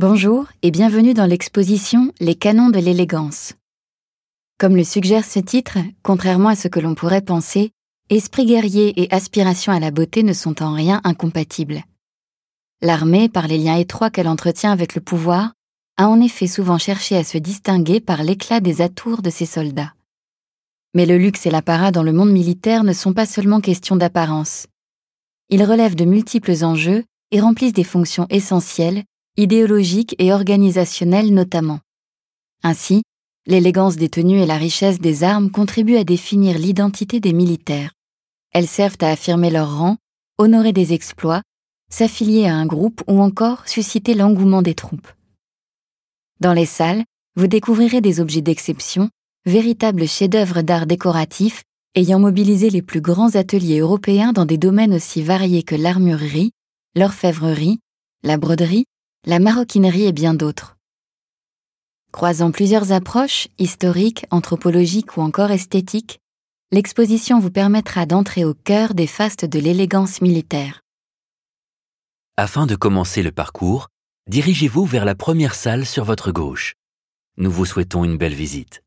Bonjour et bienvenue dans l'exposition Les canons de l'élégance. Comme le suggère ce titre, contrairement à ce que l'on pourrait penser, esprit guerrier et aspiration à la beauté ne sont en rien incompatibles. L'armée, par les liens étroits qu'elle entretient avec le pouvoir, a en effet souvent cherché à se distinguer par l'éclat des atours de ses soldats. Mais le luxe et l'apparat dans le monde militaire ne sont pas seulement questions d'apparence. Ils relèvent de multiples enjeux et remplissent des fonctions essentielles idéologiques et organisationnelles notamment. Ainsi, l'élégance des tenues et la richesse des armes contribuent à définir l'identité des militaires. Elles servent à affirmer leur rang, honorer des exploits, s'affilier à un groupe ou encore susciter l'engouement des troupes. Dans les salles, vous découvrirez des objets d'exception, véritables chefs-d'œuvre d'art décoratif ayant mobilisé les plus grands ateliers européens dans des domaines aussi variés que l'armurerie, l'orfèvrerie, la broderie, la maroquinerie et bien d'autres. Croisant plusieurs approches, historiques, anthropologiques ou encore esthétiques, l'exposition vous permettra d'entrer au cœur des fastes de l'élégance militaire. Afin de commencer le parcours, dirigez-vous vers la première salle sur votre gauche. Nous vous souhaitons une belle visite.